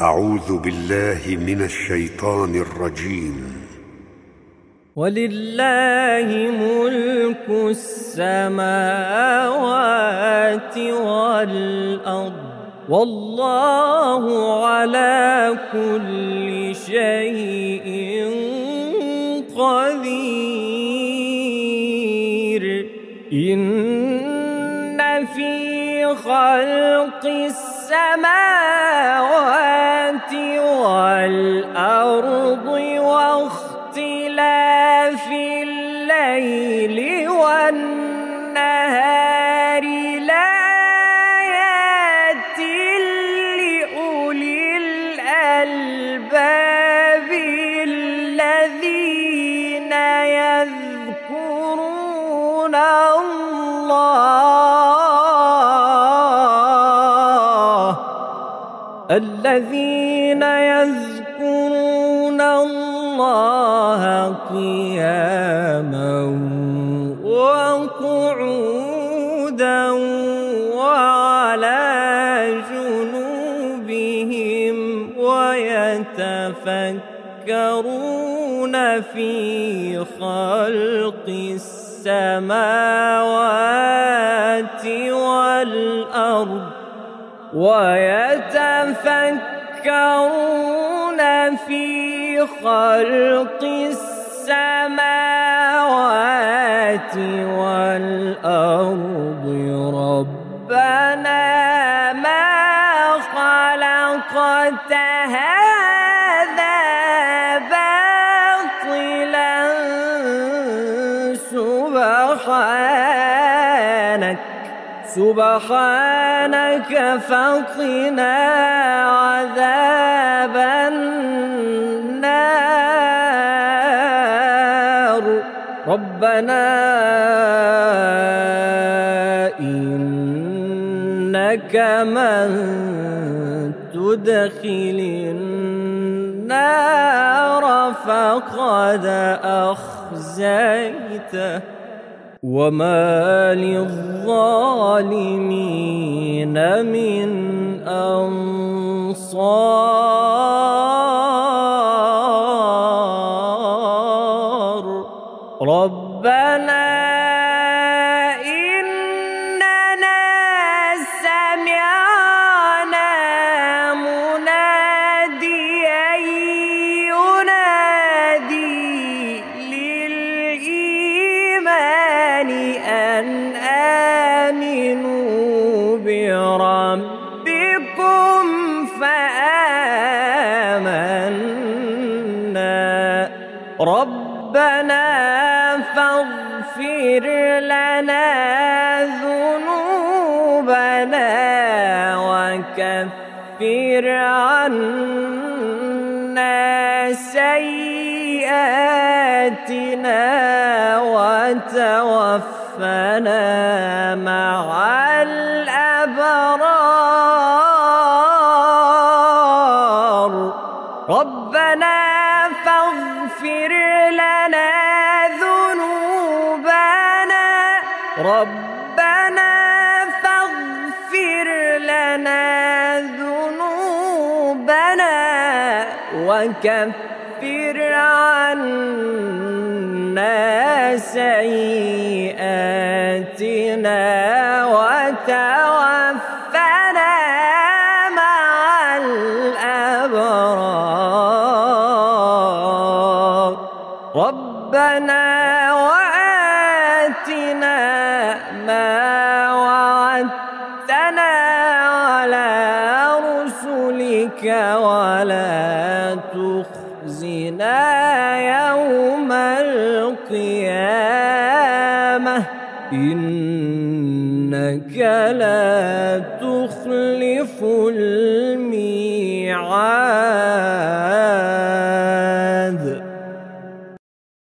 أعوذ بالله من الشيطان الرجيم. ولله ملك السماوات والأرض والله على كل شيء خلق السماوات والأرض واختلاف الليل والنهار لآيات لأولي الألباب الذين يذكرون الله الذين يذكرون الله قياما وقعودا وعلى جنوبهم ويتفكرون في خلق السماوات والأرض ويتفكرون في خلق السماوات والأرض. ربنا ما خلقت هذا باطلا. سبحانك سبحانك فقنا عذاب النار. ربنا إنك من تدخل النار فقد أخزيته. وما للظالمين من أنصار ربنا ربنا فاغفر لنا ذنوبنا وكفر عنا سيئاتنا وتوفنا مع الأبرار. ربنا ربنا فاغفر لنا ذنوبنا وكفر عنا سيئاتنا. وعدتنا على رسلك ولا تخزنا يوم القيامة إنك لا تخلف الميعاد